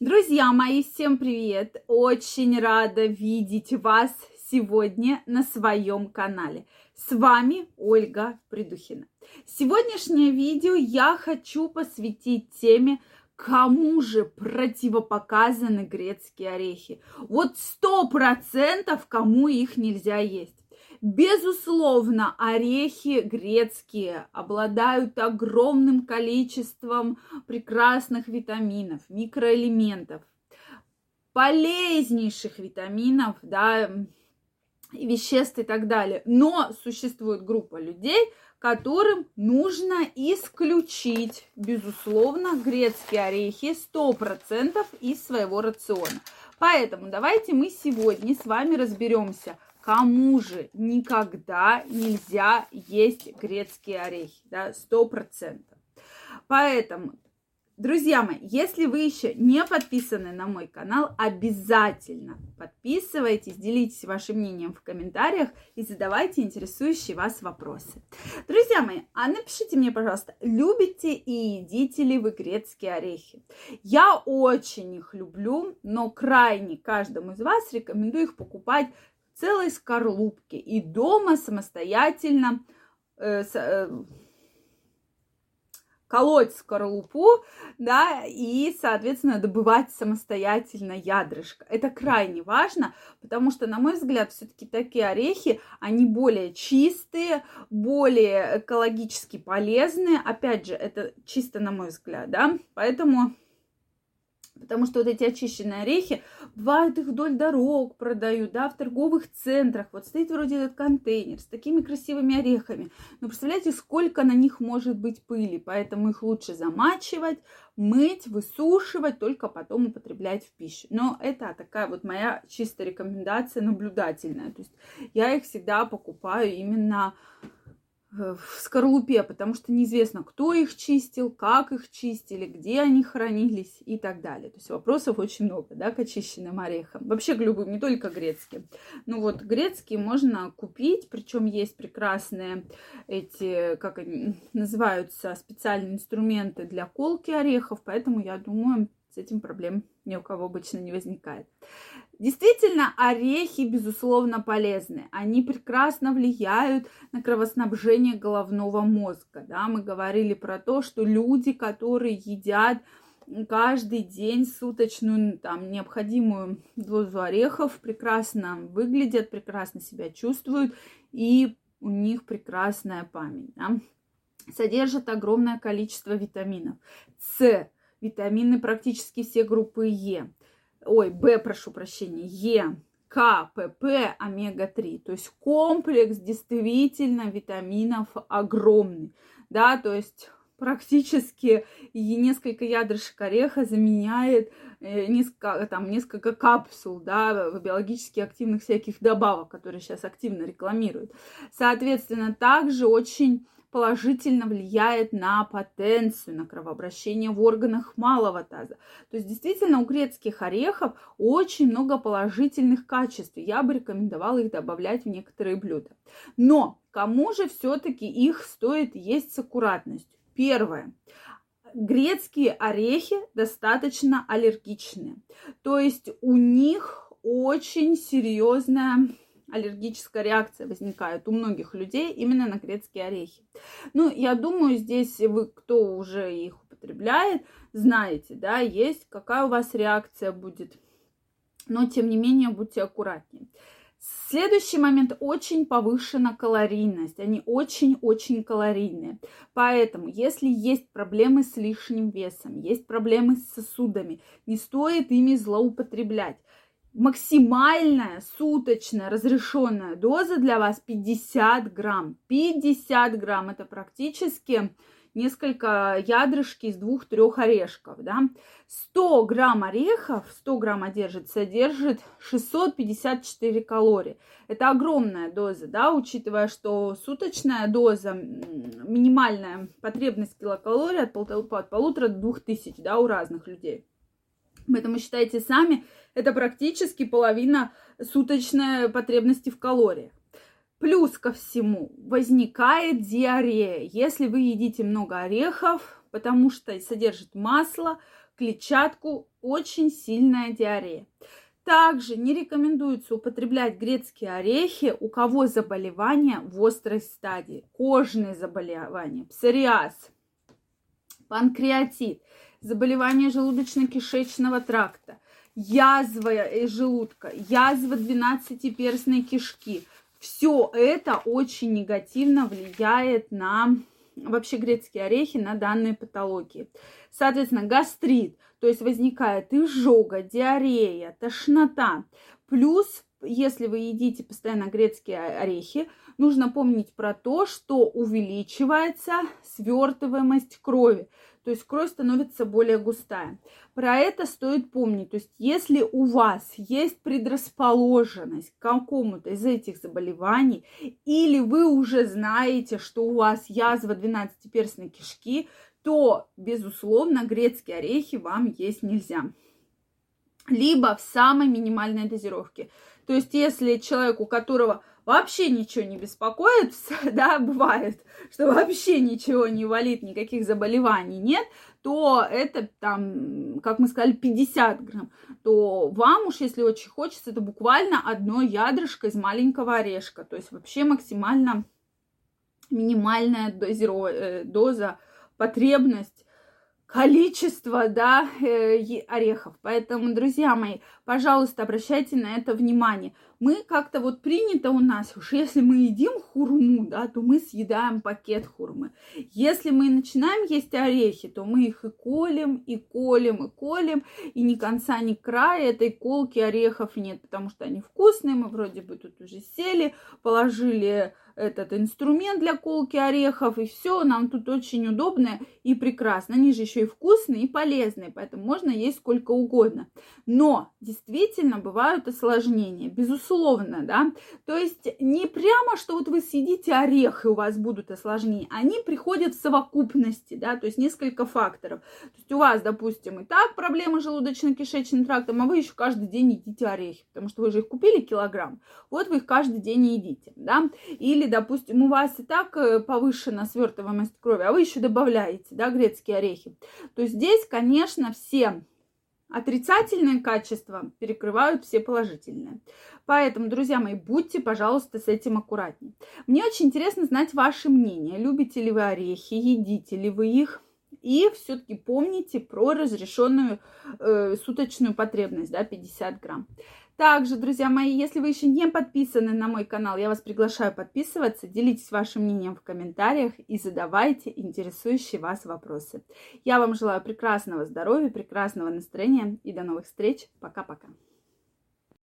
Друзья мои, всем привет! Очень рада видеть вас сегодня на своем канале. С вами Ольга Придухина. Сегодняшнее видео я хочу посвятить теме, кому же противопоказаны грецкие орехи. Вот сто процентов кому их нельзя есть. Безусловно, орехи грецкие обладают огромным количеством прекрасных витаминов, микроэлементов, полезнейших витаминов, да, веществ и так далее. Но существует группа людей, которым нужно исключить, безусловно, грецкие орехи 100% из своего рациона. Поэтому давайте мы сегодня с вами разберемся, кому же никогда нельзя есть грецкие орехи, да, сто процентов. Поэтому, друзья мои, если вы еще не подписаны на мой канал, обязательно подписывайтесь, делитесь вашим мнением в комментариях и задавайте интересующие вас вопросы. Друзья мои, а напишите мне, пожалуйста, любите и едите ли вы грецкие орехи? Я очень их люблю, но крайне каждому из вас рекомендую их покупать целой скорлупки и дома самостоятельно э, э, колоть скорлупу, да, и, соответственно, добывать самостоятельно ядрышко. Это крайне важно, потому что, на мой взгляд, все-таки такие орехи, они более чистые, более экологически полезные. Опять же, это чисто на мой взгляд, да, поэтому Потому что вот эти очищенные орехи, бывают их вдоль дорог продают, да, в торговых центрах. Вот стоит вроде этот контейнер с такими красивыми орехами. Но представляете, сколько на них может быть пыли. Поэтому их лучше замачивать, мыть, высушивать, только потом употреблять в пищу. Но это такая вот моя чистая рекомендация наблюдательная. То есть я их всегда покупаю именно в скорлупе, потому что неизвестно, кто их чистил, как их чистили, где они хранились и так далее. То есть вопросов очень много, да, к очищенным орехам. Вообще к любым, не только грецким. Ну вот грецкие можно купить, причем есть прекрасные эти, как они называются, специальные инструменты для колки орехов, поэтому я думаю, с этим проблем ни у кого обычно не возникает. Действительно, орехи, безусловно, полезны. Они прекрасно влияют на кровоснабжение головного мозга. Да? Мы говорили про то, что люди, которые едят каждый день суточную там, необходимую дозу орехов, прекрасно выглядят, прекрасно себя чувствуют, и у них прекрасная память. Да? Содержат огромное количество витаминов. С витамины практически все группы Е. Ой, В, прошу прощения, Е, К, ПП, омега-3. То есть комплекс действительно витаминов огромный. Да, то есть практически несколько ядрышек ореха заменяет э, несколько, там, несколько капсул, да, биологически активных всяких добавок, которые сейчас активно рекламируют. Соответственно, также очень положительно влияет на потенцию, на кровообращение в органах малого таза. То есть действительно у грецких орехов очень много положительных качеств. Я бы рекомендовала их добавлять в некоторые блюда. Но кому же все-таки их стоит есть с аккуратностью? Первое грецкие орехи достаточно аллергичные. То есть у них очень серьезная аллергическая реакция возникает у многих людей именно на грецкие орехи. Ну, я думаю, здесь вы, кто уже их употребляет, знаете, да, есть, какая у вас реакция будет. Но, тем не менее, будьте аккуратнее. Следующий момент очень повышена калорийность. Они очень-очень калорийные. Поэтому, если есть проблемы с лишним весом, есть проблемы с сосудами, не стоит ими злоупотреблять максимальная суточная разрешенная доза для вас 50 грамм. 50 грамм это практически несколько ядрышки из двух-трех орешков, да. 100 грамм орехов, 100 грамм одержит, содержит 654 калории. Это огромная доза, да, учитывая, что суточная доза, минимальная потребность килокалорий от, пол, от полутора до двух тысяч, да, у разных людей. Поэтому считайте сами, это практически половина суточной потребности в калориях. Плюс ко всему возникает диарея, если вы едите много орехов, потому что содержит масло, клетчатку, очень сильная диарея. Также не рекомендуется употреблять грецкие орехи, у кого заболевания в острой стадии, кожные заболевания, псориаз, панкреатит, заболевания желудочно-кишечного тракта, язва желудка, язва двенадцатиперстной кишки. Все это очень негативно влияет на вообще грецкие орехи на данные патологии. Соответственно, гастрит, то есть возникает изжога, диарея, тошнота. Плюс, если вы едите постоянно грецкие орехи, нужно помнить про то, что увеличивается свертываемость крови то есть кровь становится более густая. Про это стоит помнить. То есть если у вас есть предрасположенность к какому-то из этих заболеваний, или вы уже знаете, что у вас язва 12-перстной кишки, то, безусловно, грецкие орехи вам есть нельзя. Либо в самой минимальной дозировке. То есть если человек, у которого вообще ничего не беспокоит, да, бывает, что вообще ничего не валит, никаких заболеваний нет, то это там, как мы сказали, 50 грамм, то вам уж, если очень хочется, это буквально одно ядрышко из маленького орешка, то есть вообще максимально минимальная дозиро, э, доза, потребность количество, да, э, орехов. Поэтому, друзья мои, пожалуйста, обращайте на это внимание. Мы как-то вот принято у нас, уж если мы едим хурму, да, то мы съедаем пакет хурмы. Если мы начинаем есть орехи, то мы их и колем, и колем, и колем, и ни конца, ни края этой колки орехов нет, потому что они вкусные, мы вроде бы тут уже сели, положили этот инструмент для колки орехов, и все, нам тут очень удобно и прекрасно. Они же еще и вкусные, и полезные, поэтому можно есть сколько угодно. Но действительно бывают осложнения, безусловно, да. То есть не прямо, что вот вы съедите орех, и у вас будут осложнения, они приходят в совокупности, да, то есть несколько факторов. То есть у вас, допустим, и так проблемы желудочно-кишечным трактом, а вы еще каждый день едите орехи, потому что вы же их купили килограмм, вот вы их каждый день едите, да. Или или, допустим, у вас и так э, повышена свертываемость крови, а вы еще добавляете, да, грецкие орехи, то здесь, конечно, все отрицательные качества перекрывают все положительные. Поэтому, друзья мои, будьте, пожалуйста, с этим аккуратнее. Мне очень интересно знать ваше мнение. Любите ли вы орехи, едите ли вы их? И все-таки помните про разрешенную э, суточную потребность, да, 50 грамм. Также, друзья мои, если вы еще не подписаны на мой канал, я вас приглашаю подписываться, делитесь вашим мнением в комментариях и задавайте интересующие вас вопросы. Я вам желаю прекрасного здоровья, прекрасного настроения и до новых встреч. Пока-пока.